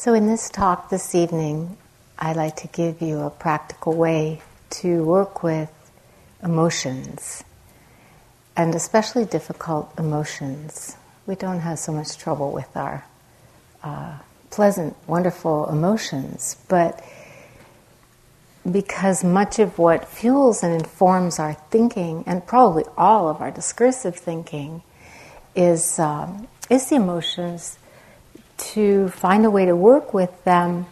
So, in this talk this evening, I'd like to give you a practical way to work with emotions, and especially difficult emotions. We don't have so much trouble with our uh, pleasant, wonderful emotions, but because much of what fuels and informs our thinking, and probably all of our discursive thinking, is, um, is the emotions to find a way to work with them,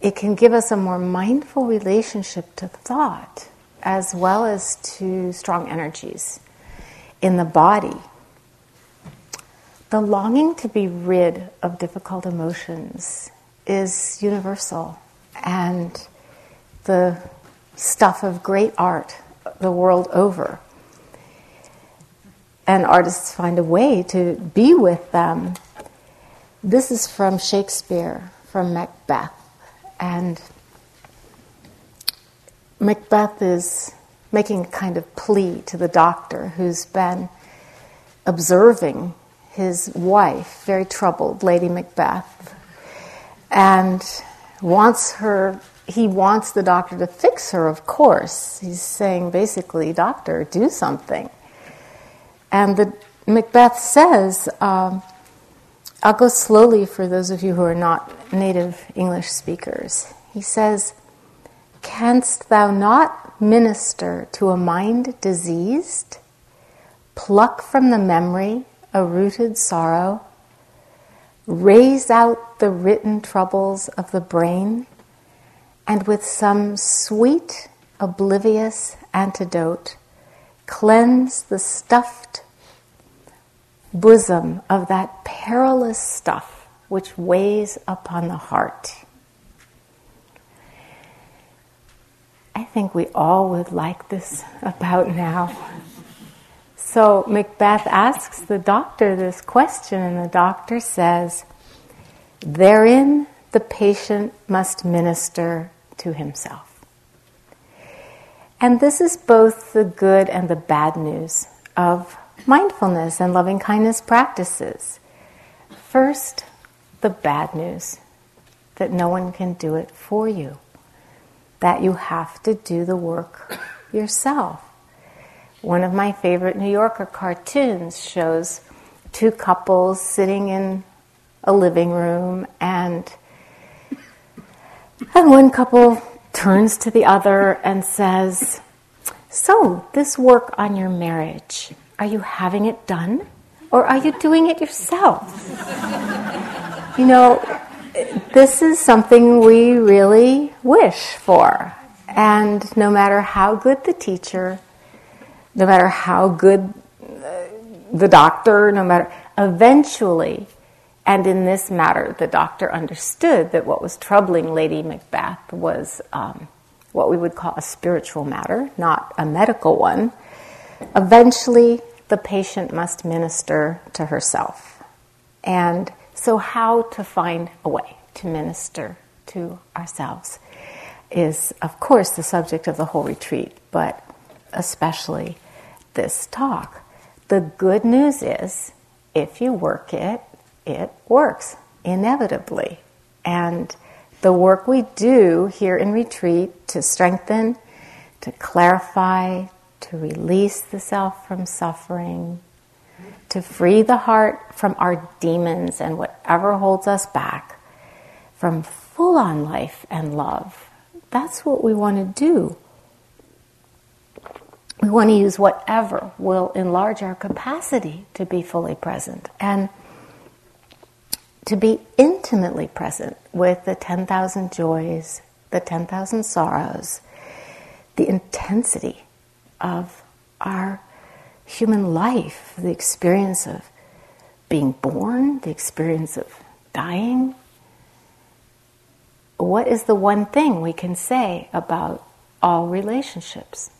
it can give us a more mindful relationship to thought as well as to strong energies in the body. The longing to be rid of difficult emotions is universal and the stuff of great art the world over and artists find a way to be with them. This is from Shakespeare, from Macbeth. And Macbeth is making a kind of plea to the doctor who's been observing his wife, very troubled, Lady Macbeth, and wants her. He wants the doctor to fix her, of course. He's saying basically, Doctor, do something. And the Macbeth says, um, I'll go slowly for those of you who are not native English speakers. He says, Canst thou not minister to a mind diseased? Pluck from the memory a rooted sorrow? Raze out the written troubles of the brain? And with some sweet, oblivious antidote, cleanse the stuffed bosom of that perilous stuff which weighs upon the heart. I think we all would like this about now. So Macbeth asks the doctor this question, and the doctor says, Therein the patient must minister to himself. And this is both the good and the bad news of mindfulness and loving kindness practices. First, the bad news that no one can do it for you, that you have to do the work yourself. One of my favorite New Yorker cartoons shows two couples sitting in a living room and and one couple turns to the other and says, So, this work on your marriage, are you having it done or are you doing it yourself? you know, this is something we really wish for. And no matter how good the teacher, no matter how good uh, the doctor, no matter, eventually and in this matter, the doctor understood that what was troubling Lady Macbeth was um, what we would call a spiritual matter, not a medical one. Eventually, the patient must minister to herself. And so, how to find a way to minister to ourselves is, of course, the subject of the whole retreat, but especially this talk. The good news is, if you work it, it works inevitably. And the work we do here in retreat to strengthen, to clarify, to release the self from suffering, to free the heart from our demons and whatever holds us back, from full on life and love. That's what we want to do. We want to use whatever will enlarge our capacity to be fully present. And to be intimately present with the 10,000 joys, the 10,000 sorrows, the intensity of our human life, the experience of being born, the experience of dying. What is the one thing we can say about all relationships?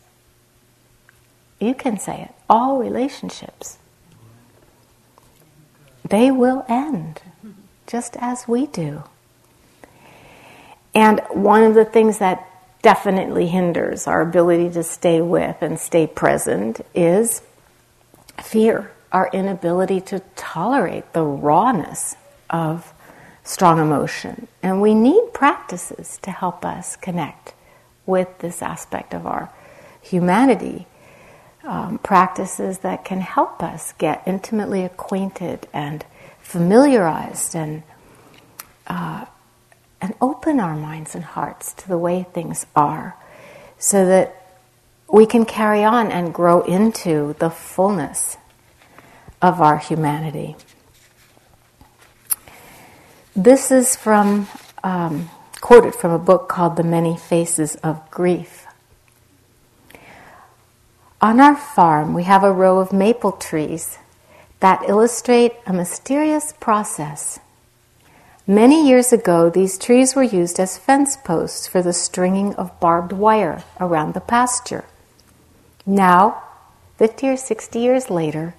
You can say it all relationships. They will end just as we do. And one of the things that definitely hinders our ability to stay with and stay present is fear, our inability to tolerate the rawness of strong emotion. And we need practices to help us connect with this aspect of our humanity. Um, practices that can help us get intimately acquainted and familiarized and uh, and open our minds and hearts to the way things are, so that we can carry on and grow into the fullness of our humanity. This is from, um, quoted from a book called The Many Faces of Grief. On our farm, we have a row of maple trees that illustrate a mysterious process. Many years ago, these trees were used as fence posts for the stringing of barbed wire around the pasture. Now, 50 or 60 years later,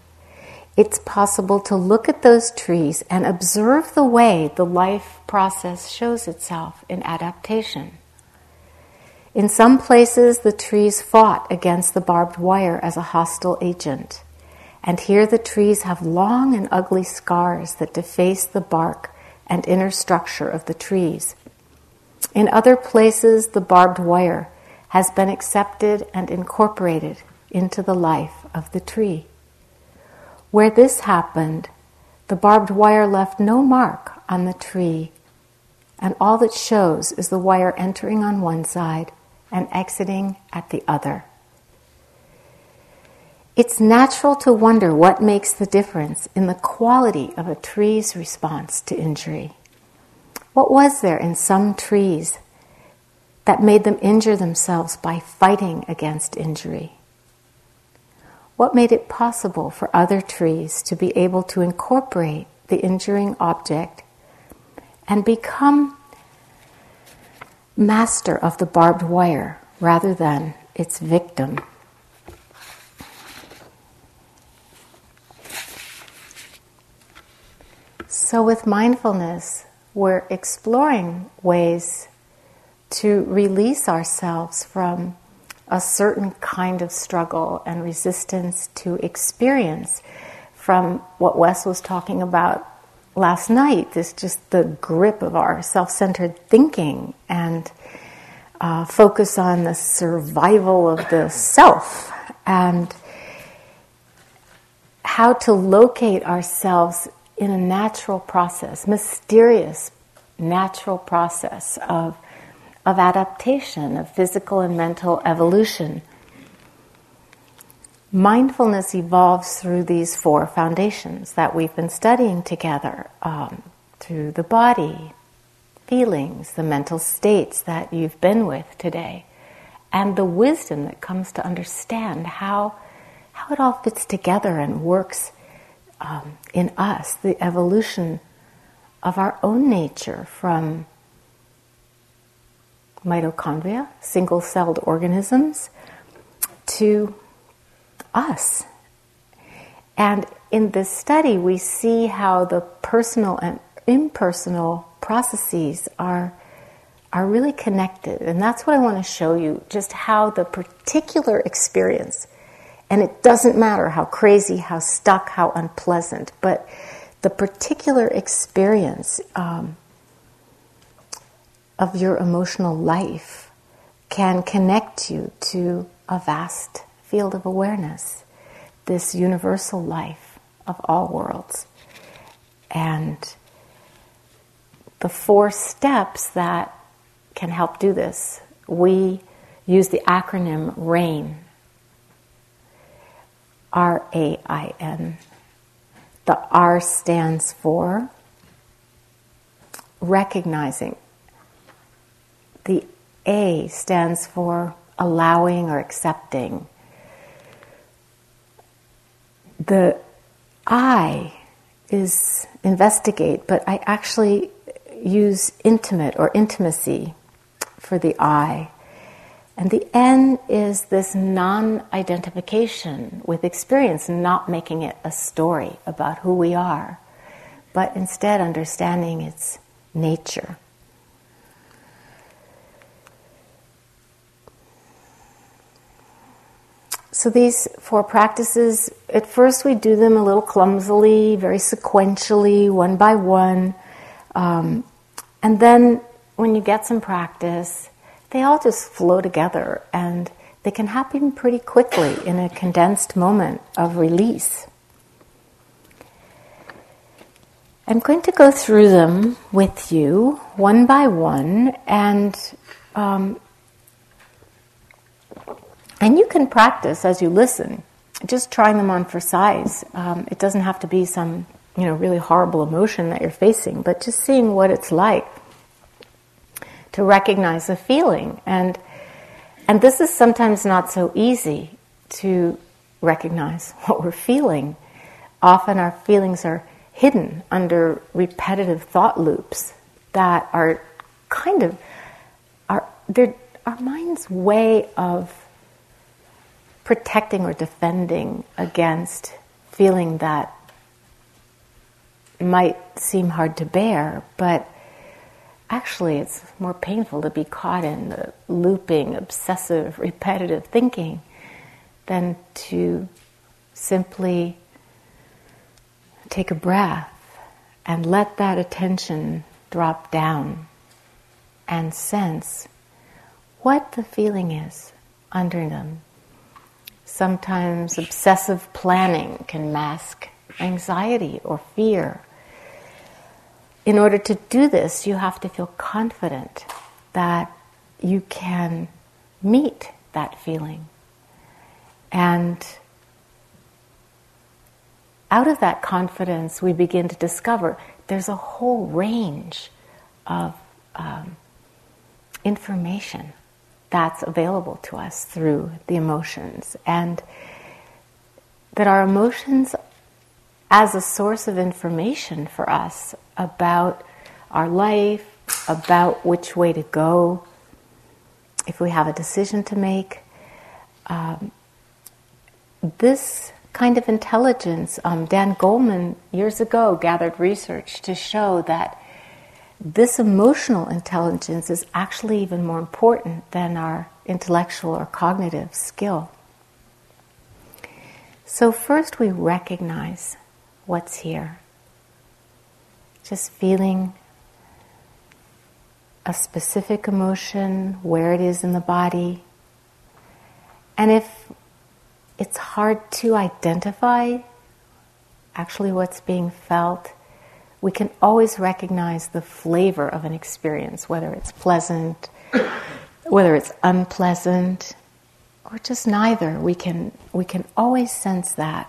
it's possible to look at those trees and observe the way the life process shows itself in adaptation. In some places, the trees fought against the barbed wire as a hostile agent. And here the trees have long and ugly scars that deface the bark and inner structure of the trees. In other places, the barbed wire has been accepted and incorporated into the life of the tree. Where this happened, the barbed wire left no mark on the tree, and all that shows is the wire entering on one side and exiting at the other. It's natural to wonder what makes the difference in the quality of a tree's response to injury. What was there in some trees that made them injure themselves by fighting against injury? What made it possible for other trees to be able to incorporate the injuring object and become master of the barbed wire rather than its victim? So, with mindfulness, we're exploring ways to release ourselves from a certain kind of struggle and resistance to experience from what Wes was talking about last night this just the grip of our self-centered thinking and uh, focus on the survival of the self and how to locate ourselves in a natural process mysterious natural process of of adaptation, of physical and mental evolution. Mindfulness evolves through these four foundations that we've been studying together um, through the body, feelings, the mental states that you've been with today, and the wisdom that comes to understand how, how it all fits together and works um, in us, the evolution of our own nature from mitochondria, single celled organisms, to us. And in this study, we see how the personal and impersonal processes are, are really connected. And that's what I want to show you just how the particular experience, and it doesn't matter how crazy, how stuck, how unpleasant, but the particular experience um, of your emotional life can connect you to a vast field of awareness, this universal life of all worlds. And the four steps that can help do this, we use the acronym RAIN. R A I N. The R stands for recognizing the A stands for allowing or accepting. The I is investigate, but I actually use intimate or intimacy for the I. And the N is this non identification with experience, not making it a story about who we are, but instead understanding its nature. So these four practices, at first we do them a little clumsily, very sequentially, one by one. Um, and then when you get some practice, they all just flow together and they can happen pretty quickly in a condensed moment of release. I'm going to go through them with you one by one, and um, and you can practice as you listen, just trying them on for size. Um, it doesn't have to be some you know really horrible emotion that you're facing, but just seeing what it's like to recognize a feeling and and this is sometimes not so easy to recognize what we're feeling. Often our feelings are hidden under repetitive thought loops that are kind of they're our mind's way of protecting or defending against feeling that might seem hard to bear, but actually it's more painful to be caught in the looping, obsessive, repetitive thinking than to simply take a breath and let that attention drop down and sense what the feeling is under them. Sometimes obsessive planning can mask anxiety or fear in order to do this, you have to feel confident that you can meet that feeling. And out of that confidence, we begin to discover there's a whole range of um, information that's available to us through the emotions. And that our emotions as a source of information for us about our life, about which way to go, if we have a decision to make. Um, this kind of intelligence, um, Dan Goleman years ago gathered research to show that this emotional intelligence is actually even more important than our intellectual or cognitive skill. So, first we recognize what's here. Just feeling a specific emotion, where it is in the body. And if it's hard to identify actually what's being felt, we can always recognize the flavor of an experience, whether it's pleasant, whether it's unpleasant, or just neither. We can, we can always sense that.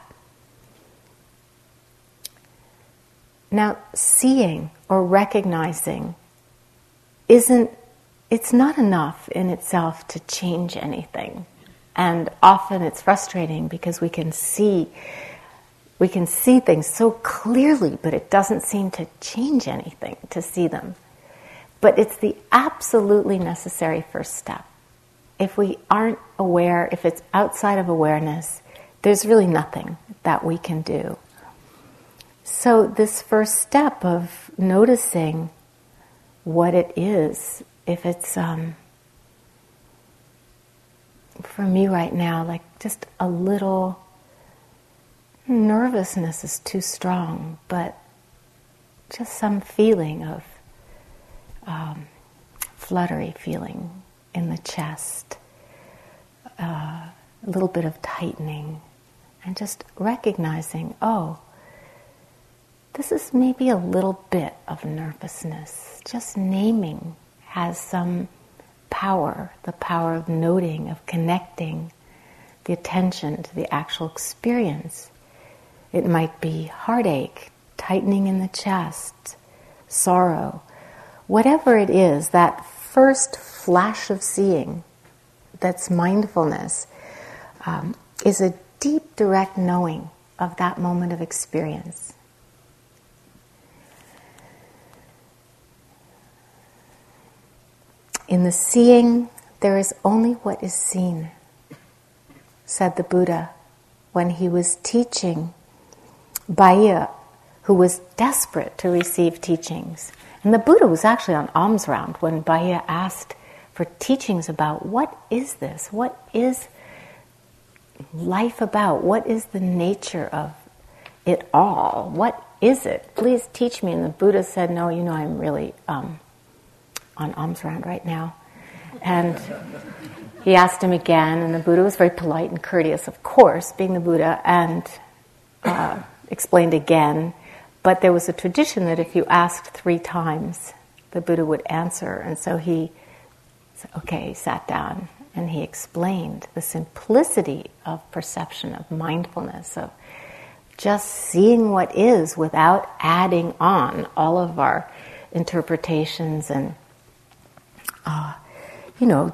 Now, seeing or recognizing isn't, it's not enough in itself to change anything. And often it's frustrating because we can see, we can see things so clearly, but it doesn't seem to change anything to see them. But it's the absolutely necessary first step. If we aren't aware, if it's outside of awareness, there's really nothing that we can do. So, this first step of noticing what it is, if it's, um, for me right now, like just a little nervousness is too strong, but just some feeling of um, fluttery feeling in the chest, uh, a little bit of tightening, and just recognizing, oh, this is maybe a little bit of nervousness. Just naming has some power, the power of noting, of connecting the attention to the actual experience. It might be heartache, tightening in the chest, sorrow, whatever it is, that first flash of seeing that's mindfulness um, is a deep, direct knowing of that moment of experience. In the seeing, there is only what is seen, said the Buddha when he was teaching Bahiya, who was desperate to receive teachings. And the Buddha was actually on alms round when Bahiya asked for teachings about what is this? What is life about? What is the nature of it all? What is it? Please teach me. And the Buddha said, No, you know, I'm really um, on alms round right now. And he asked him again, and the Buddha was very polite and courteous, of course, being the Buddha, and uh, explained again. But there was a tradition that if you asked three times, the Buddha would answer. And so he okay, he sat down and he explained the simplicity of perception, of mindfulness, of just seeing what is without adding on all of our interpretations and, uh, you know,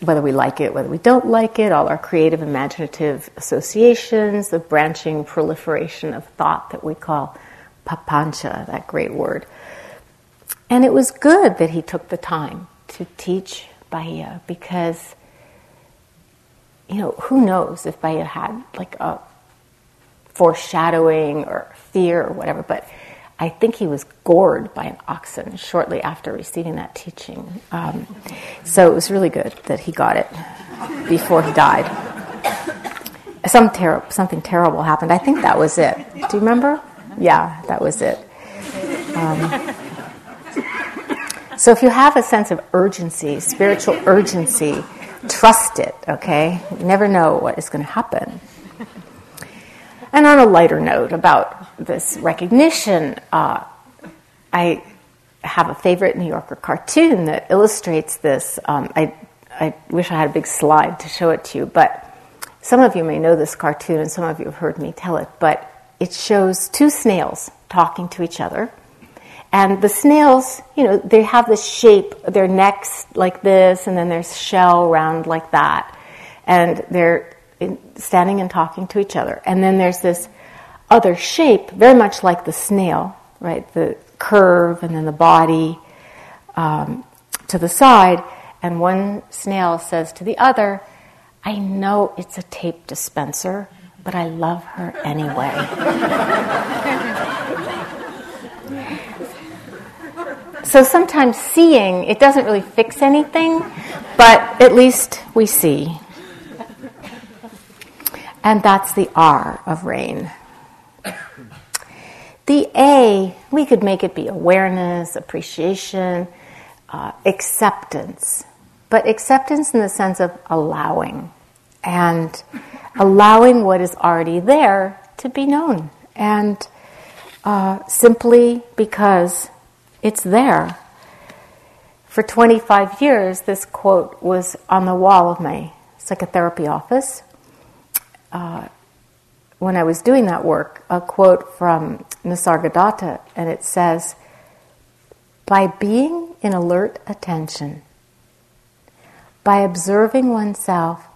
whether we like it, whether we don't like it, all our creative, imaginative associations, the branching proliferation of thought that we call papancha, that great word. And it was good that he took the time to teach Bahiya because, you know, who knows if Bahiya had like a foreshadowing or fear or whatever, but I think he was gored by an oxen shortly after receiving that teaching. Um, so it was really good that he got it before he died. Some ter- something terrible happened. I think that was it. Do you remember? Yeah, that was it. Um, so if you have a sense of urgency, spiritual urgency, trust it, okay? You never know what is going to happen. And on a lighter note about this recognition, uh, I have a favorite New Yorker cartoon that illustrates this. Um, I, I wish I had a big slide to show it to you, but some of you may know this cartoon and some of you have heard me tell it, but it shows two snails talking to each other and the snails, you know, they have this shape, their necks like this, and then their shell round like that. And they're standing and talking to each other. And then there's this other shape, very much like the snail, right? The curve and then the body um, to the side. And one snail says to the other, I know it's a tape dispenser, but I love her anyway. So sometimes seeing, it doesn't really fix anything, but at least we see. And that's the R of rain. The A, we could make it be awareness, appreciation, uh, acceptance. But acceptance in the sense of allowing and allowing what is already there to be known. And uh, simply because it's there. For 25 years, this quote was on the wall of my psychotherapy office. Uh, when I was doing that work, a quote from Nisargadatta, and it says, By being in alert attention, by observing oneself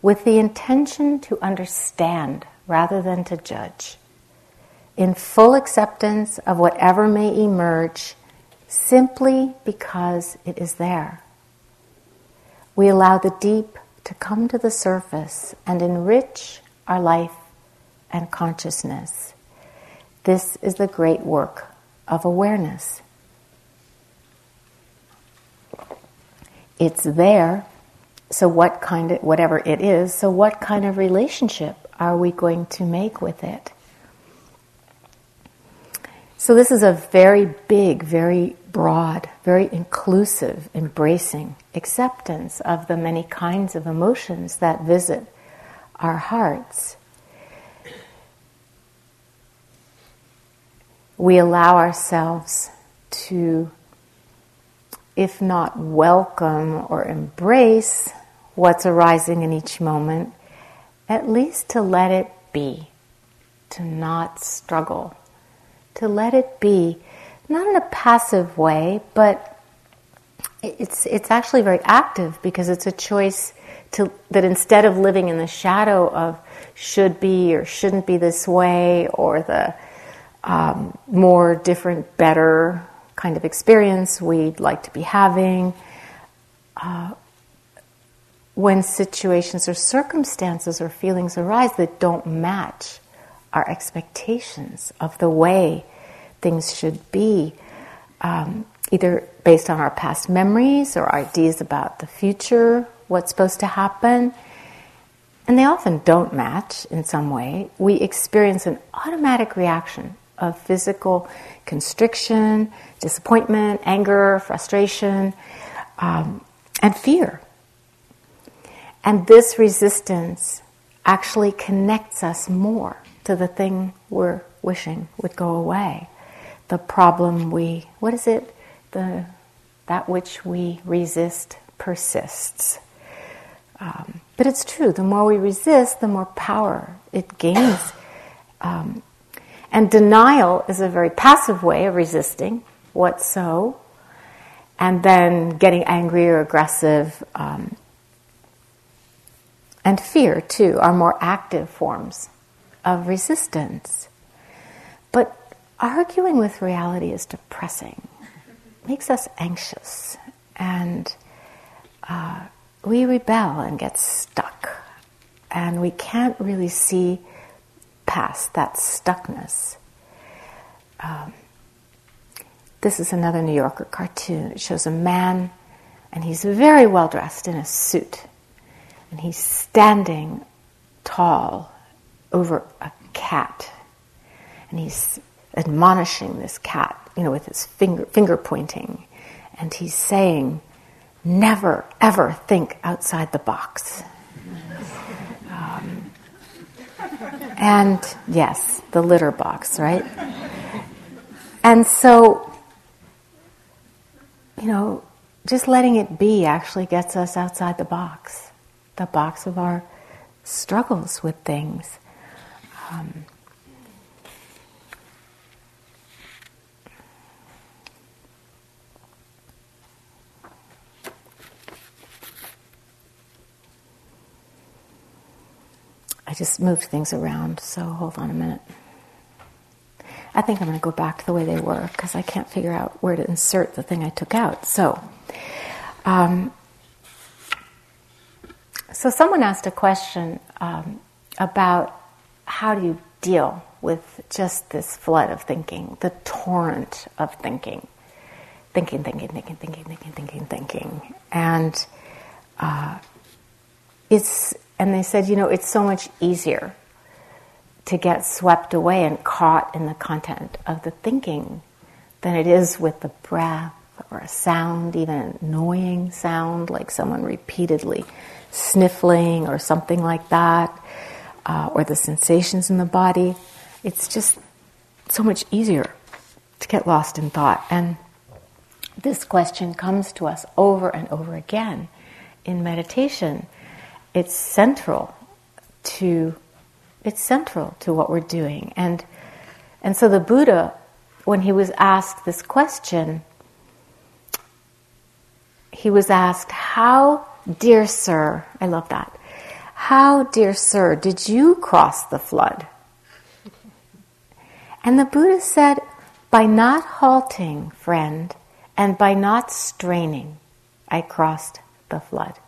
with the intention to understand rather than to judge, in full acceptance of whatever may emerge simply because it is there. We allow the deep to come to the surface and enrich our life and consciousness. This is the great work of awareness. It's there, so what kind of, whatever it is, so what kind of relationship are we going to make with it? So, this is a very big, very broad, very inclusive, embracing acceptance of the many kinds of emotions that visit our hearts. We allow ourselves to, if not welcome or embrace what's arising in each moment, at least to let it be, to not struggle to let it be, not in a passive way, but it's it's actually very active because it's a choice to that instead of living in the shadow of should be or shouldn't be this way or the um, more different, better kind of experience we'd like to be having. Uh, when situations or circumstances or feelings arise that don't match our expectations of the way things should be, um, either based on our past memories or ideas about the future, what's supposed to happen. And they often don't match in some way. We experience an automatic reaction of physical constriction, disappointment, anger, frustration, um, and fear. And this resistance actually connects us more to the thing we're wishing would go away. The problem we, what is it? The, that which we resist persists. Um, but it's true, the more we resist, the more power it gains. Um, and denial is a very passive way of resisting what so, and then getting angry or aggressive. Um, and fear, too, are more active forms of resistance. But arguing with reality is depressing, it makes us anxious, and uh, we rebel and get stuck. And we can't really see past that stuckness. Um, this is another New Yorker cartoon. It shows a man, and he's very well dressed in a suit and he's standing tall over a cat, and he's admonishing this cat, you know, with his finger, finger pointing, and he's saying, never ever think outside the box. Um, and yes, the litter box, right? And so, you know, just letting it be actually gets us outside the box the box of our struggles with things. Um, I just moved things around, so hold on a minute. I think I'm going to go back to the way they were because I can't figure out where to insert the thing I took out. So, um, so, someone asked a question um, about how do you deal with just this flood of thinking, the torrent of thinking, thinking, thinking, thinking, thinking, thinking, thinking, thinking, and uh, it's and they said, you know, it's so much easier to get swept away and caught in the content of the thinking than it is with the breath or a sound, even an annoying sound like someone repeatedly sniffling or something like that, uh, or the sensations in the body. It's just so much easier to get lost in thought. And this question comes to us over and over again in meditation. It's central to it's central to what we're doing. And and so the Buddha, when he was asked this question, he was asked, How Dear sir, I love that. How, dear sir, did you cross the flood? And the Buddha said, By not halting, friend, and by not straining, I crossed the flood.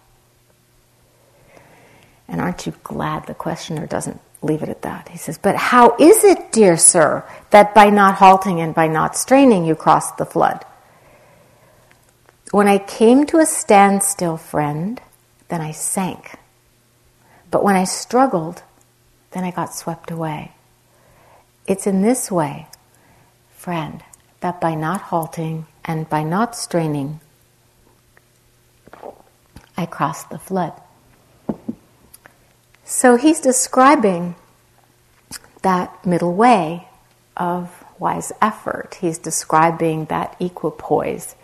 And aren't you glad the questioner doesn't leave it at that? He says, But how is it, dear sir, that by not halting and by not straining you crossed the flood? When I came to a standstill, friend, then I sank. But when I struggled, then I got swept away. It's in this way, friend, that by not halting and by not straining, I crossed the flood. So he's describing that middle way of wise effort. He's describing that equipoise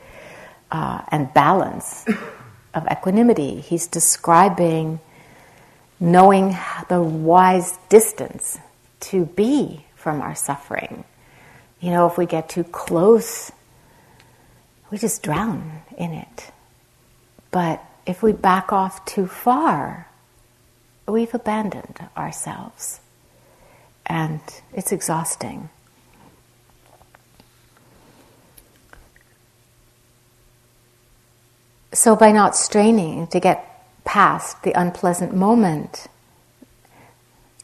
uh, and balance of equanimity. He's describing knowing the wise distance to be from our suffering. You know, if we get too close, we just drown in it. But if we back off too far, we've abandoned ourselves. And it's exhausting. So, by not straining to get past the unpleasant moment,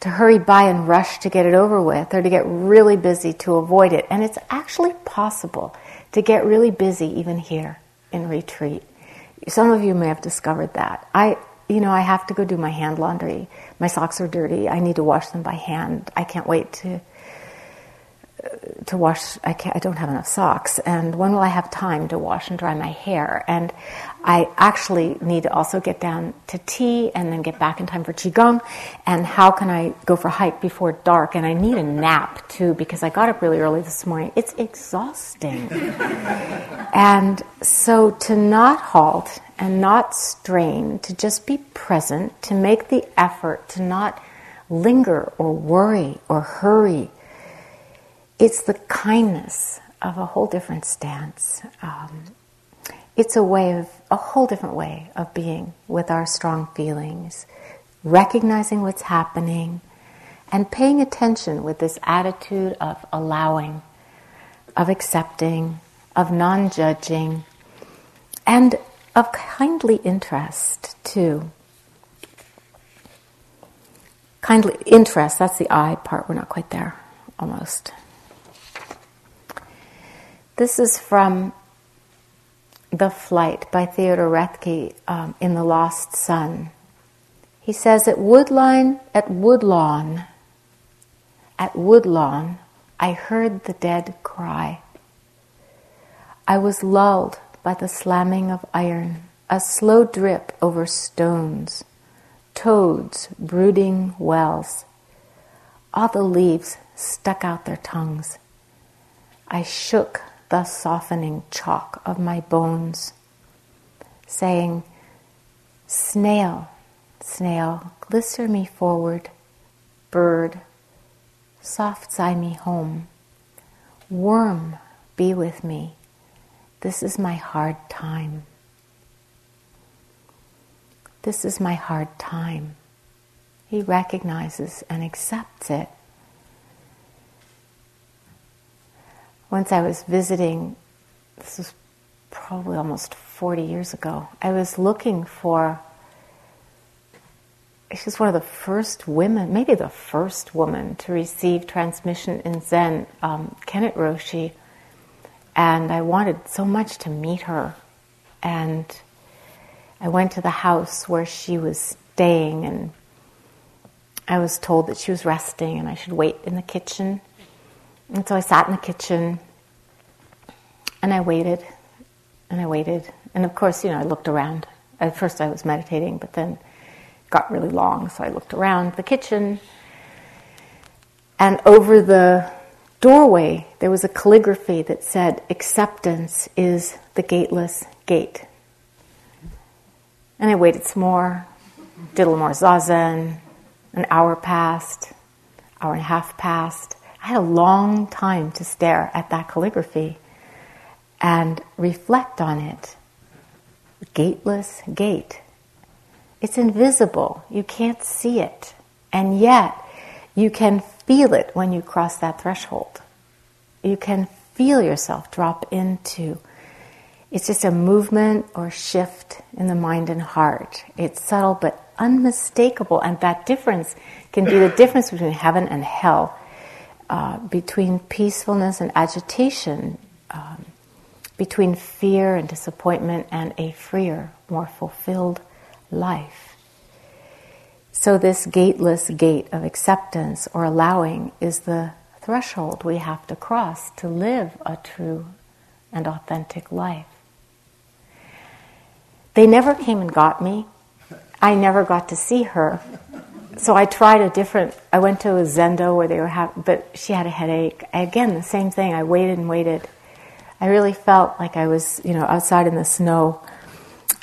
to hurry by and rush to get it over with, or to get really busy to avoid it, and it's actually possible to get really busy even here in retreat. Some of you may have discovered that. I, you know, I have to go do my hand laundry. My socks are dirty. I need to wash them by hand. I can't wait to to wash. I can't. I don't have enough socks. And when will I have time to wash and dry my hair? And I actually need to also get down to tea and then get back in time for qigong. And how can I go for a hike before dark? And I need a nap too because I got up really early this morning. It's exhausting. and so to not halt and not strain, to just be present, to make the effort to not linger or worry or hurry it's the kindness of a whole different stance. Um, it's a way of, a whole different way of being with our strong feelings, recognizing what's happening, and paying attention with this attitude of allowing, of accepting, of non judging, and of kindly interest too. Kindly interest, that's the I part, we're not quite there almost. This is from The Flight by Theodore Roethke um, in The Lost Son. He says, At Woodline, at Woodlawn, at Woodlawn, I heard the dead cry. I was lulled by the slamming of iron, a slow drip over stones, toads brooding wells. All the leaves stuck out their tongues. I shook the softening chalk of my bones, saying, Snail, snail, glister me forward, bird, soft sigh me home, worm, be with me, this is my hard time. This is my hard time. He recognizes and accepts it. Once I was visiting, this was probably almost 40 years ago, I was looking for, she's one of the first women, maybe the first woman to receive transmission in Zen, um, Kennett Roshi, and I wanted so much to meet her. And I went to the house where she was staying, and I was told that she was resting and I should wait in the kitchen. And so I sat in the kitchen and I waited and I waited. And of course, you know, I looked around. At first I was meditating, but then it got really long, so I looked around the kitchen. And over the doorway, there was a calligraphy that said, Acceptance is the gateless gate. And I waited some more, did a little more zazen. An hour passed, hour and a half passed. I had a long time to stare at that calligraphy and reflect on it. Gateless gate. It's invisible. You can't see it. And yet, you can feel it when you cross that threshold. You can feel yourself drop into. It's just a movement or shift in the mind and heart. It's subtle but unmistakable, and that difference can be the difference between heaven and hell, uh, between peacefulness and agitation, um, between fear and disappointment and a freer, more fulfilled life. So, this gateless gate of acceptance or allowing is the threshold we have to cross to live a true and authentic life. They never came and got me. I never got to see her. So I tried a different. I went to a zendo where they were having, but she had a headache. Again, the same thing. I waited and waited I really felt like I was, you know, outside in the snow,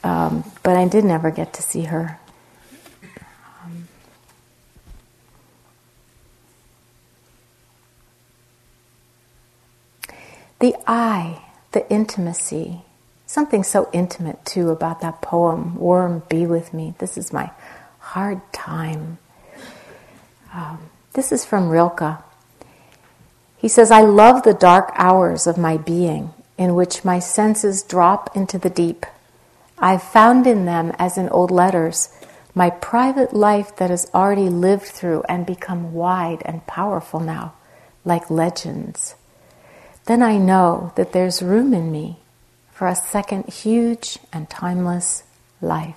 um, but I did never get to see her. The I, the intimacy, something so intimate too about that poem, Worm, Be With Me. This is my hard time. Um, this is from Rilke. He says, I love the dark hours of my being in which my senses drop into the deep. I've found in them, as in old letters, my private life that has already lived through and become wide and powerful now, like legends. Then I know that there's room in me for a second huge and timeless life.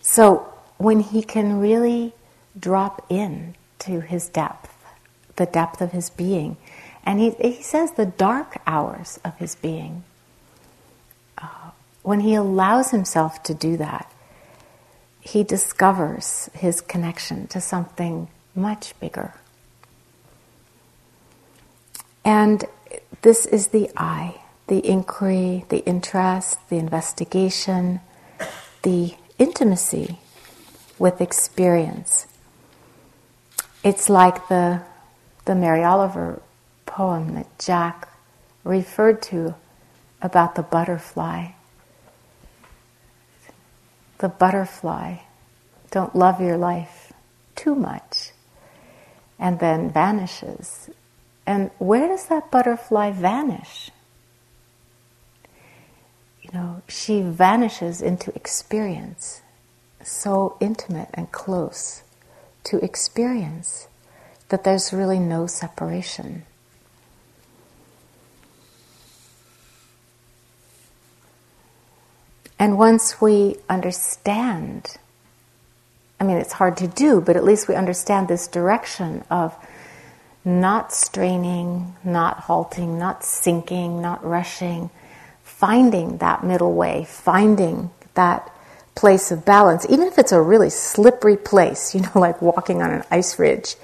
So when he can really drop in to his depth, the depth of his being. And he, he says the dark hours of his being. Uh, when he allows himself to do that, he discovers his connection to something much bigger. And this is the I, the inquiry, the interest, the investigation, the intimacy with experience. It's like the, the Mary Oliver poem that Jack referred to about the butterfly. The butterfly, don't love your life too much, and then vanishes. And where does that butterfly vanish? You know, she vanishes into experience, so intimate and close to experience that there's really no separation. And once we understand, I mean, it's hard to do, but at least we understand this direction of not straining, not halting, not sinking, not rushing, finding that middle way, finding that place of balance, even if it's a really slippery place, you know, like walking on an ice ridge.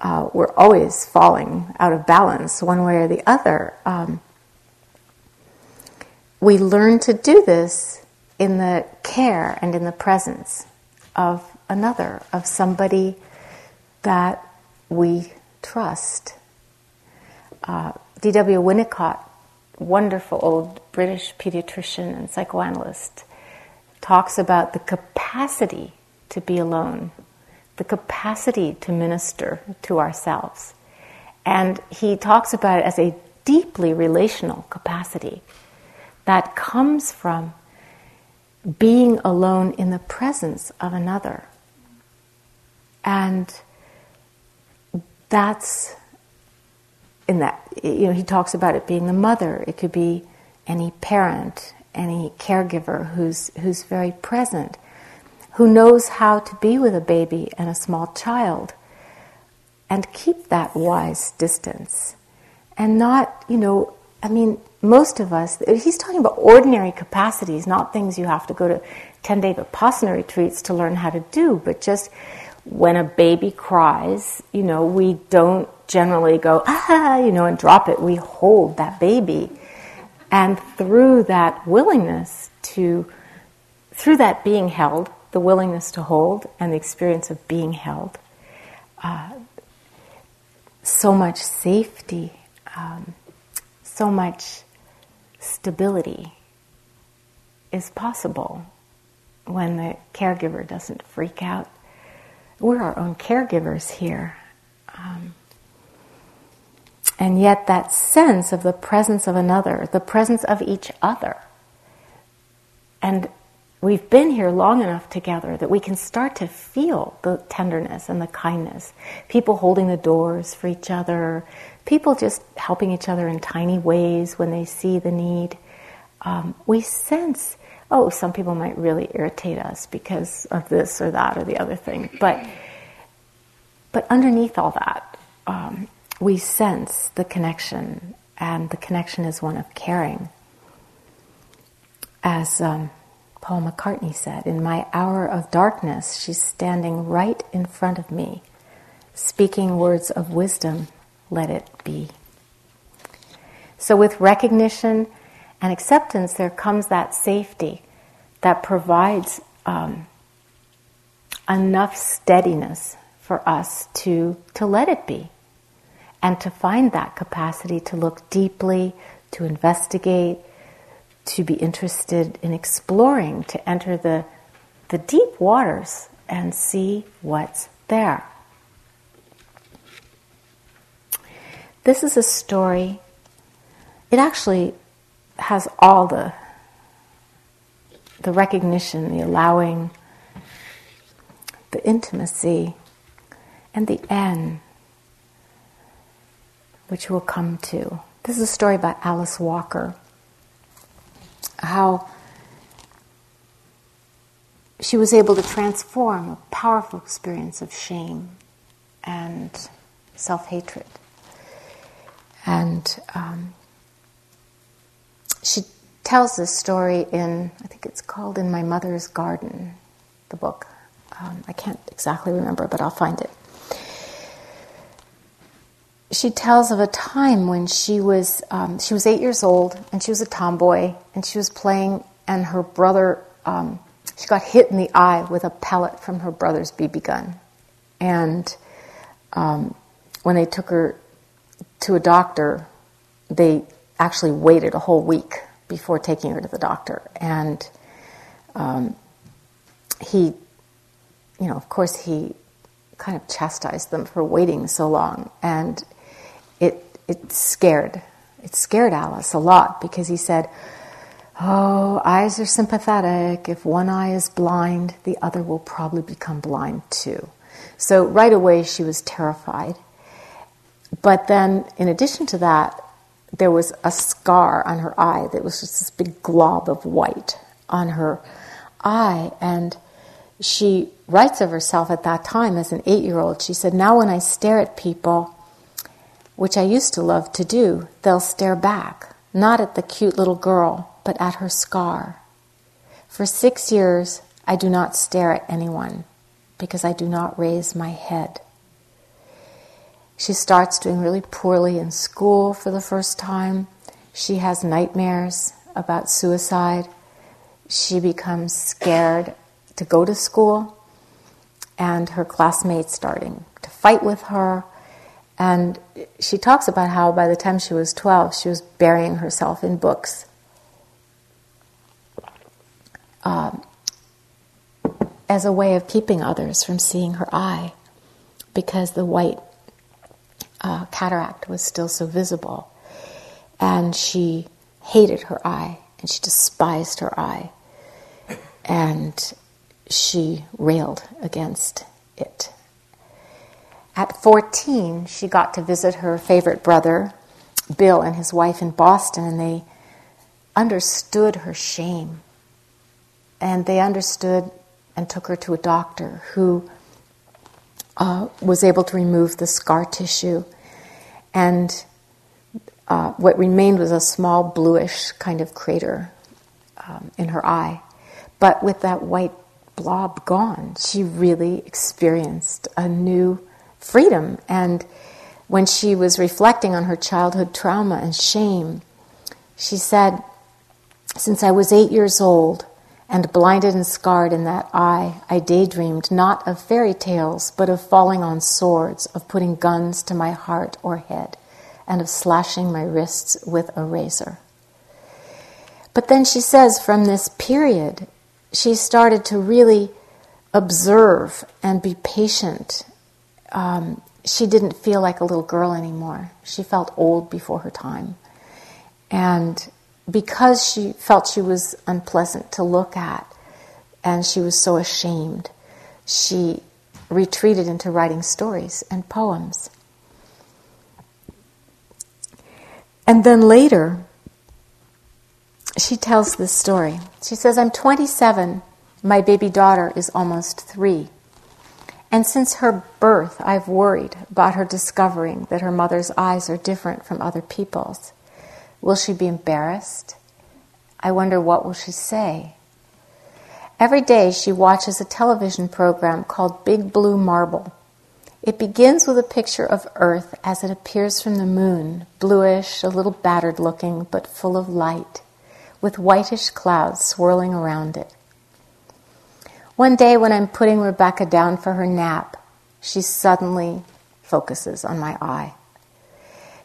Uh, we're always falling out of balance one way or the other. Um, we learn to do this in the care and in the presence of another, of somebody that we trust. Uh, D.W. Winnicott, wonderful old British pediatrician and psychoanalyst, talks about the capacity to be alone, the capacity to minister to ourselves. And he talks about it as a deeply relational capacity that comes from being alone in the presence of another. And that's in that, you know, he talks about it being the mother. It could be any parent, any caregiver who's, who's very present, who knows how to be with a baby and a small child and keep that wise distance and not, you know, I mean, most of us, he's talking about ordinary capacities, not things you have to go to 10 day Vipassana retreats to learn how to do, but just when a baby cries, you know, we don't generally go, ah, you know, and drop it. We hold that baby. And through that willingness to, through that being held, the willingness to hold and the experience of being held, uh, so much safety, um, so much stability is possible when the caregiver doesn't freak out. We're our own caregivers here. Um, and yet, that sense of the presence of another, the presence of each other, and we've been here long enough together that we can start to feel the tenderness and the kindness. People holding the doors for each other, people just helping each other in tiny ways when they see the need. Um, we sense, oh, some people might really irritate us because of this or that or the other thing, but but underneath all that, um, we sense the connection, and the connection is one of caring. As um, Paul McCartney said, in my hour of darkness, she's standing right in front of me, speaking words of wisdom let it be. So, with recognition and acceptance, there comes that safety that provides um, enough steadiness for us to, to let it be and to find that capacity to look deeply, to investigate, to be interested in exploring, to enter the, the deep waters and see what's there. This is a story, it actually has all the, the recognition, the allowing, the intimacy, and the end, which we'll come to. This is a story about Alice Walker. How she was able to transform a powerful experience of shame and self hatred. And um, she tells this story in, I think it's called In My Mother's Garden, the book. Um, I can't exactly remember, but I'll find it. She tells of a time when she was um, she was eight years old and she was a tomboy and she was playing and her brother um, she got hit in the eye with a pellet from her brother's BB gun and um, when they took her to a doctor they actually waited a whole week before taking her to the doctor and um, he you know, of course, he kind of chastised them for waiting so long, and it it scared it scared Alice a lot because he said, "Oh, eyes are sympathetic. If one eye is blind, the other will probably become blind too." So right away, she was terrified. But then, in addition to that, there was a scar on her eye that was just this big glob of white on her eye, and she writes of herself at that time as an eight year old. She said, Now when I stare at people, which I used to love to do, they'll stare back, not at the cute little girl, but at her scar. For six years, I do not stare at anyone because I do not raise my head. She starts doing really poorly in school for the first time. She has nightmares about suicide. She becomes scared to go to school, and her classmates starting to fight with her. And she talks about how by the time she was 12, she was burying herself in books. Um, as a way of keeping others from seeing her eye, because the white uh, cataract was still so visible. And she hated her eye, and she despised her eye. And she railed against it. At 14, she got to visit her favorite brother, Bill, and his wife in Boston, and they understood her shame. And they understood and took her to a doctor who uh, was able to remove the scar tissue. And uh, what remained was a small bluish kind of crater um, in her eye. But with that white blob gone. She really experienced a new freedom. And when she was reflecting on her childhood trauma and shame, she said, Since I was eight years old and blinded and scarred in that eye, I daydreamed not of fairy tales, but of falling on swords, of putting guns to my heart or head, and of slashing my wrists with a razor. But then she says, from this period, she started to really observe and be patient. Um, she didn't feel like a little girl anymore. She felt old before her time. And because she felt she was unpleasant to look at and she was so ashamed, she retreated into writing stories and poems. And then later, she tells this story. She says, I'm 27. My baby daughter is almost three. And since her birth, I've worried about her discovering that her mother's eyes are different from other people's. Will she be embarrassed? I wonder what will she say? Every day she watches a television program called Big Blue Marble. It begins with a picture of Earth as it appears from the moon, bluish, a little battered looking, but full of light with whitish clouds swirling around it. One day, when I'm putting Rebecca down for her nap, she suddenly focuses on my eye.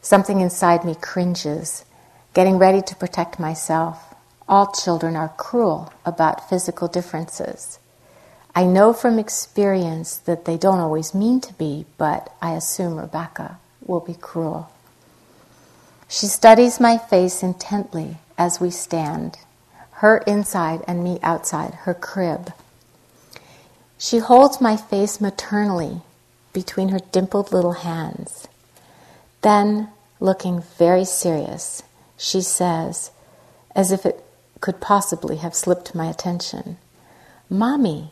Something inside me cringes, getting ready to protect myself. All children are cruel about physical differences. I know from experience that they don't always mean to be, but I assume Rebecca will be cruel. She studies my face intently as we stand, her inside and me outside, her crib. She holds my face maternally between her dimpled little hands. Then, looking very serious, she says, as if it could possibly have slipped my attention, Mommy,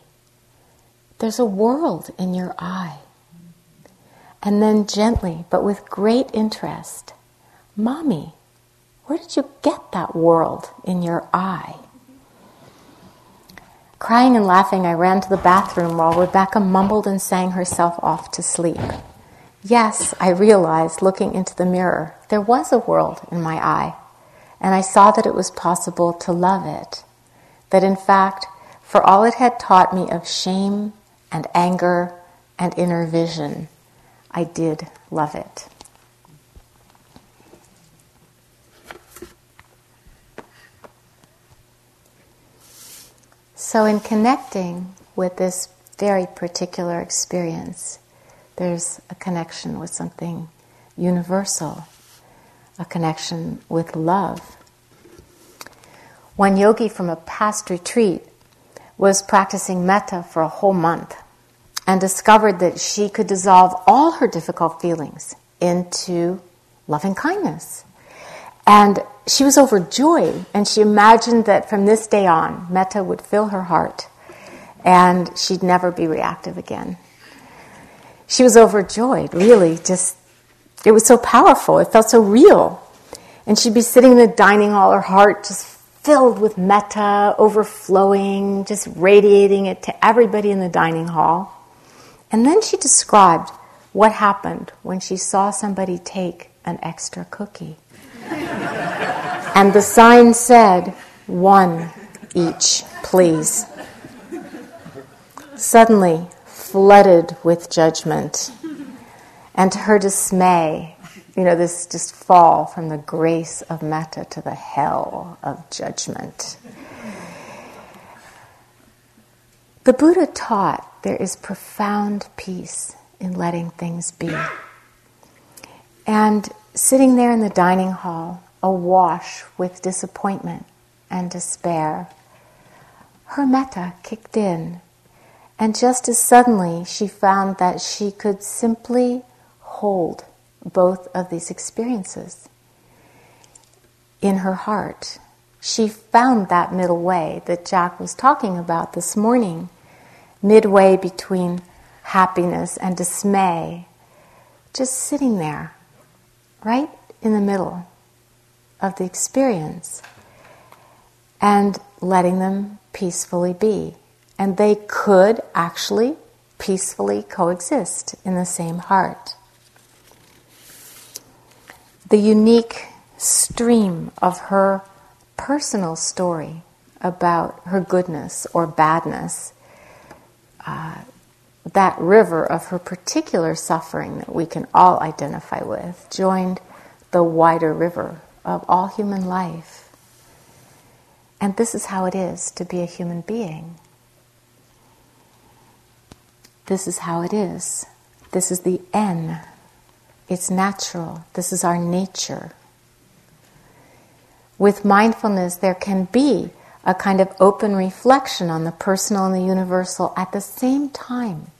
there's a world in your eye. And then gently, but with great interest, Mommy, where did you get that world in your eye? Crying and laughing, I ran to the bathroom while Rebecca mumbled and sang herself off to sleep. Yes, I realized, looking into the mirror, there was a world in my eye, and I saw that it was possible to love it. That in fact, for all it had taught me of shame and anger and inner vision, I did love it. So, in connecting with this very particular experience, there's a connection with something universal, a connection with love. One yogi from a past retreat was practicing metta for a whole month and discovered that she could dissolve all her difficult feelings into loving kindness. And she was overjoyed, and she imagined that from this day on, metta would fill her heart and she'd never be reactive again. She was overjoyed, really, just, it was so powerful, it felt so real. And she'd be sitting in the dining hall, her heart just filled with metta, overflowing, just radiating it to everybody in the dining hall. And then she described what happened when she saw somebody take an extra cookie. and the sign said, one each, please. Suddenly, flooded with judgment, and to her dismay, you know, this just fall from the grace of metta to the hell of judgment. The Buddha taught there is profound peace in letting things be. And sitting there in the dining hall, awash with disappointment and despair, her metta kicked in. And just as suddenly, she found that she could simply hold both of these experiences in her heart. She found that middle way that Jack was talking about this morning, midway between happiness and dismay, just sitting there, right in the middle of the experience, and letting them peacefully be. And they could actually peacefully coexist in the same heart the unique stream of her personal story about her goodness or badness, uh, that river of her particular suffering that we can all identify with, joined the wider river of all human life. And this is how it is to be a human being. This is how it is. This is the N it's natural. This is our nature. With mindfulness, there can be a kind of open reflection on the personal and the universal at the same time.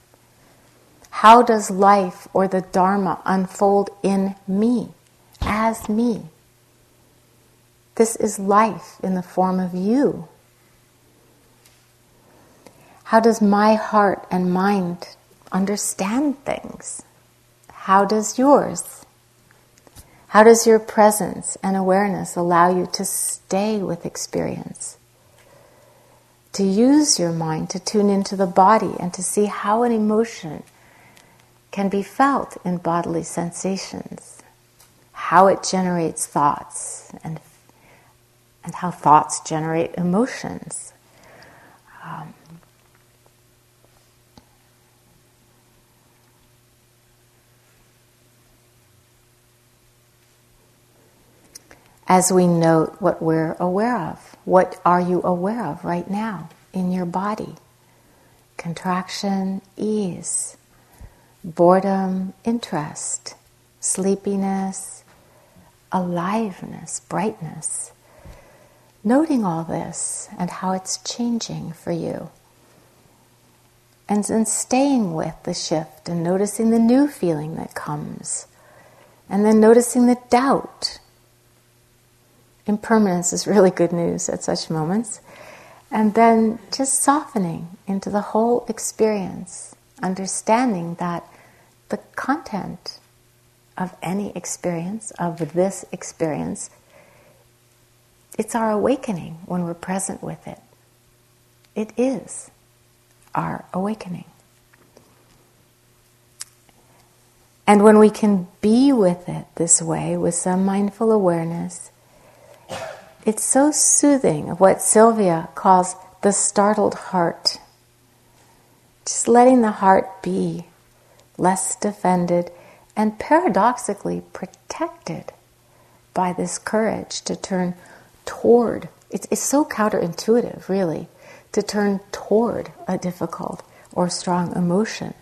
How does life or the Dharma unfold in me, as me? This is life in the form of you. How does my heart and mind understand things? How does yours? How does your presence and awareness allow you to stay with experience? To use your mind to tune into the body and to see how an emotion can be felt in bodily sensations, how it generates thoughts, and, and how thoughts generate emotions. Um, as we note what we're aware of. What are you aware of right now in your body? Contraction, ease, boredom, interest, sleepiness, aliveness, brightness. Noting all this and how it's changing for you. And then staying with the shift and noticing the new feeling that comes. And then noticing the doubt impermanence is really good news at such moments. And then just softening into the whole experience, understanding that the content of any experience, of this experience, it's our awakening when we're present with it. It is our awakening. And when we can be with it this way, with some mindful awareness, it's so soothing what Sylvia calls the startled heart. Just letting the heart be less defended and paradoxically protected by this courage to turn toward. It's, it's so counterintuitive, really, to turn toward a difficult or strong emotion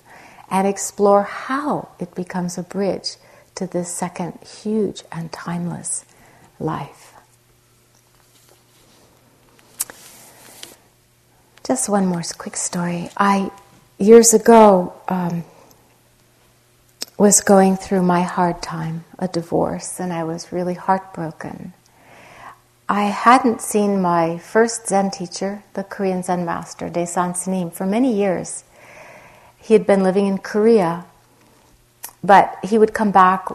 and explore how it becomes a bridge to this second huge and timeless life. Just one more quick story. I, years ago, um, was going through my hard time, a divorce, and I was really heartbroken. I hadn't seen my first Zen teacher, the Korean Zen master, Daesan Sunim, for many years. He had been living in Korea, but he would come back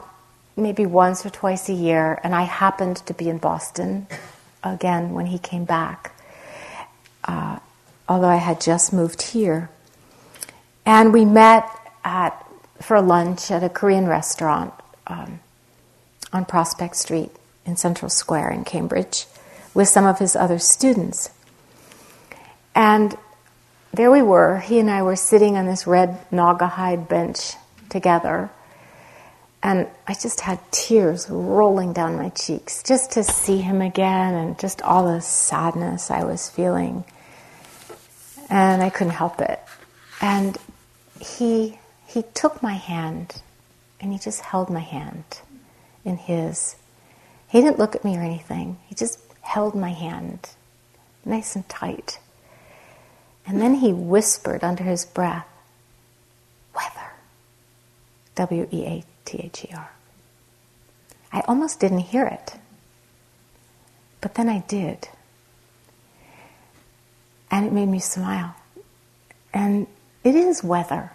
maybe once or twice a year, and I happened to be in Boston again when he came back, uh, although I had just moved here. And we met at for lunch at a Korean restaurant um, on Prospect Street in Central Square in Cambridge with some of his other students. And there we were, he and I were sitting on this red Naugahyde bench together. And I just had tears rolling down my cheeks just to see him again and just all the sadness I was feeling. And I couldn't help it. And he, he took my hand and he just held my hand in his. He didn't look at me or anything, he just held my hand nice and tight. And then he whispered under his breath, weather. W E A T H E R. I almost didn't hear it, but then I did. And it made me smile. And it is weather,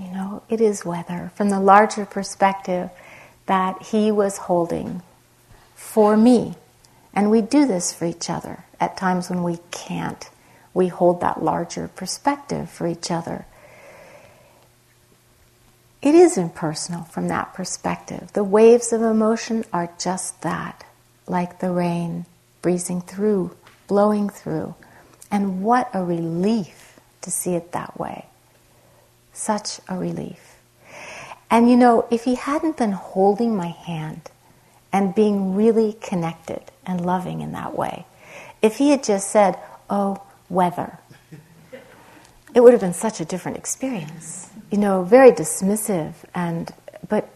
you know, it is weather from the larger perspective that he was holding for me. And we do this for each other at times when we can't we hold that larger perspective for each other. It is impersonal from that perspective. The waves of emotion are just that, like the rain breezing through, blowing through. And what a relief to see it that way. Such a relief. And you know, if he hadn't been holding my hand and being really connected and loving in that way, if he had just said, Oh, weather. It would have been such a different experience. You know, very dismissive and but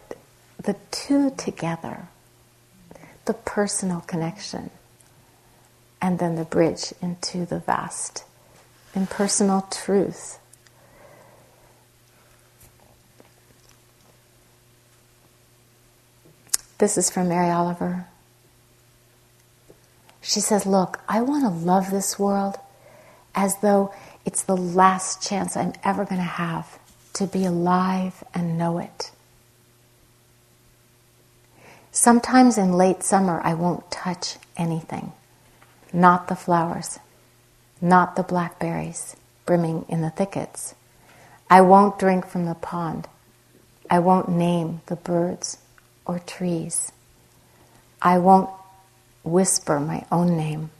the two together, the personal connection, and then the bridge into the vast impersonal truth. This is from Mary Oliver. She says, Look, I want to love this world as though it's the last chance I'm ever going to have to be alive and know it. Sometimes in late summer, I won't touch anything. Not the flowers, not the blackberries brimming in the thickets. I won't drink from the pond. I won't name the birds or trees. I won't whisper my own name.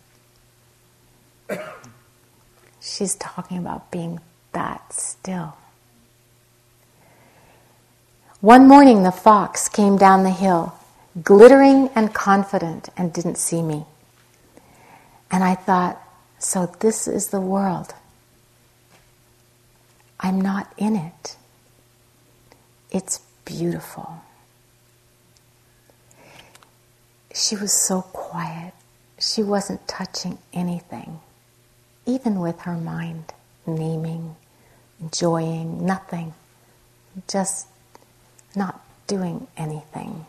She's talking about being that still. One morning, the fox came down the hill, glittering and confident, and didn't see me. And I thought, so this is the world. I'm not in it. It's beautiful. She was so quiet. She wasn't touching anything even with her mind, naming, enjoying, nothing, just not doing anything.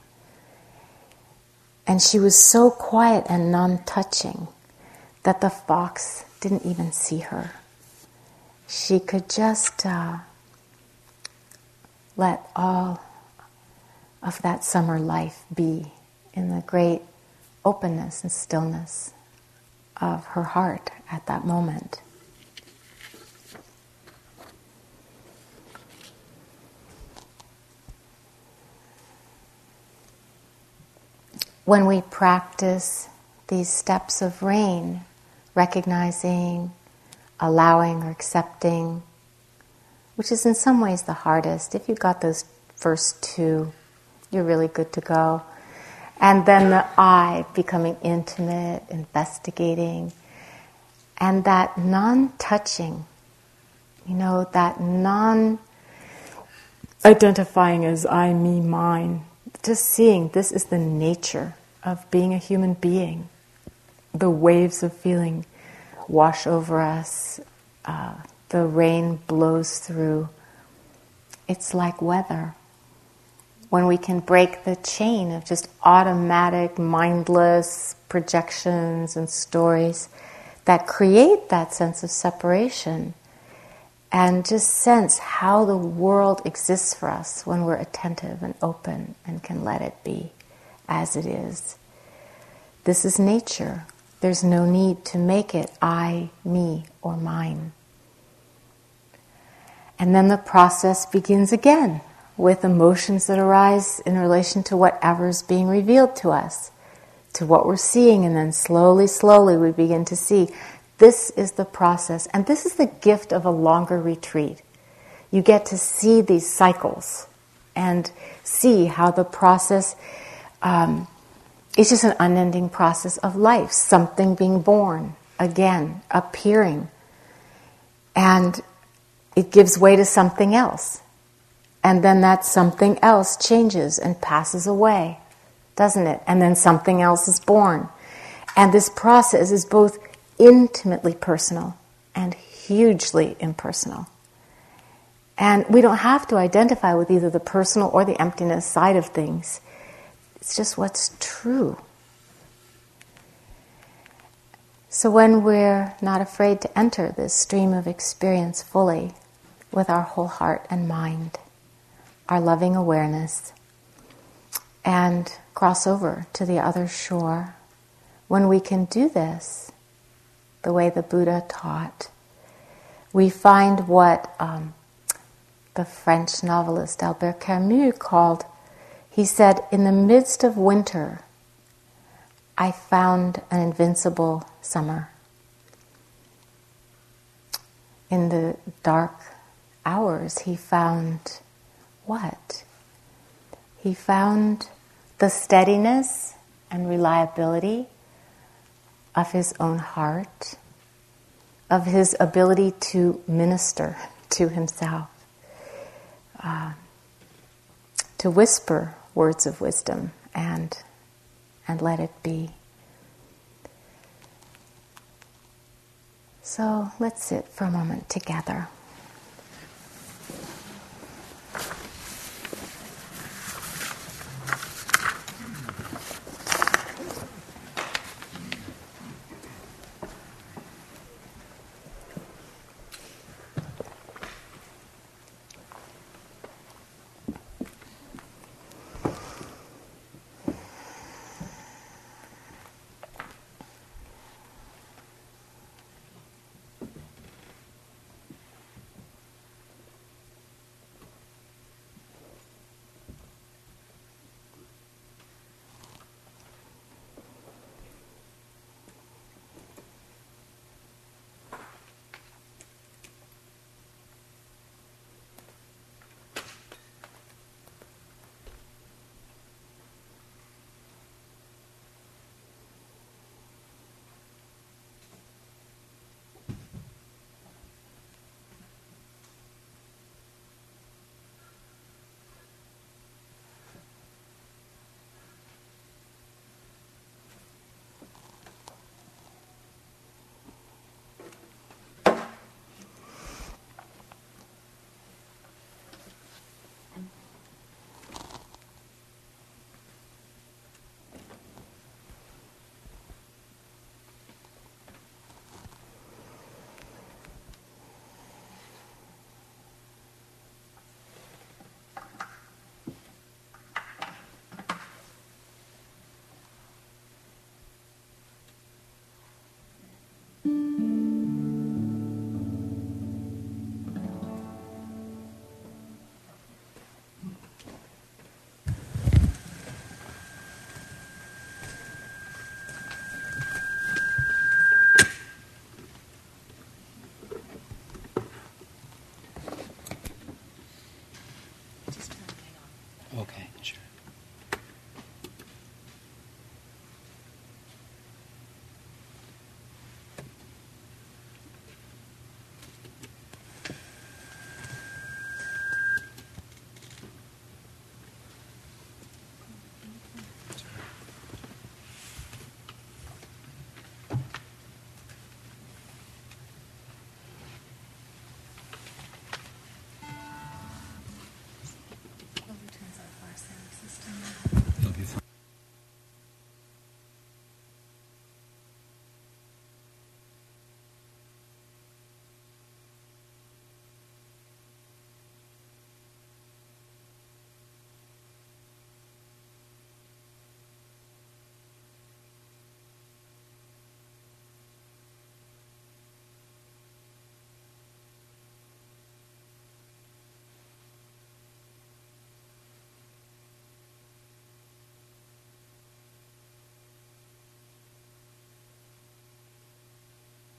And she was so quiet and non touching that the fox didn't even see her. She could just uh, let all of that summer life be in the great openness and stillness of her heart at that moment. When we practice these steps of rain, recognizing, allowing, or accepting, which is in some ways the hardest. If you've got those first two, you're really good to go. And then the I becoming intimate, investigating, and that non touching, you know, that non identifying as I, me, mine, just seeing this is the nature of being a human being. The waves of feeling wash over us, uh, the rain blows through. It's like weather when we can break the chain of just automatic, mindless projections and stories that create that sense of separation and just sense how the world exists for us when we're attentive and open and can let it be as it is. This is nature. There's no need to make it I, me, or mine. And then the process begins again with emotions that arise in relation to whatever is being revealed to us, to what we're seeing, and then slowly, slowly we begin to see this is the process, and this is the gift of a longer retreat. You get to see these cycles and see how the process um, is just an unending process of life, something being born, again, appearing. And it gives way to something else. And then that something else changes and passes away, doesn't it? And then something else is born. And this process is both intimately personal and hugely impersonal. And we don't have to identify with either the personal or the emptiness side of things. It's just what's true. So when we're not afraid to enter this stream of experience fully with our whole heart and mind, our loving awareness and cross over to the other shore. When we can do this, the way the Buddha taught, we find what um, the French novelist Albert Camus called, he said, In the midst of winter, I found an invincible summer. In the dark hours, he found what? He found the steadiness and reliability of his own heart, of his ability to minister to himself, uh, to whisper words of wisdom and, and let it be. So let's sit for a moment together.